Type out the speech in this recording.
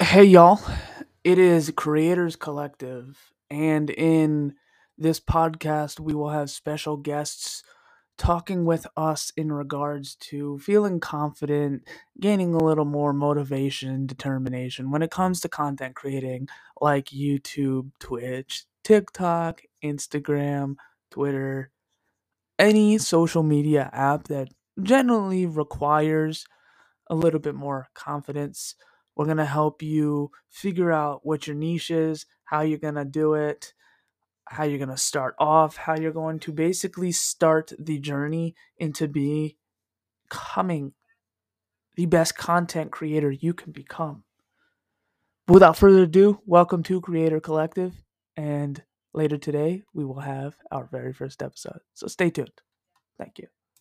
Hey, y'all. It is Creators Collective, and in this podcast, we will have special guests talking with us in regards to feeling confident, gaining a little more motivation, determination when it comes to content creating like YouTube, Twitch, TikTok, Instagram, Twitter, any social media app that generally requires a little bit more confidence. We're going to help you figure out what your niche is, how you're going to do it, how you're going to start off, how you're going to basically start the journey into becoming the best content creator you can become. Without further ado, welcome to Creator Collective. And later today, we will have our very first episode. So stay tuned. Thank you.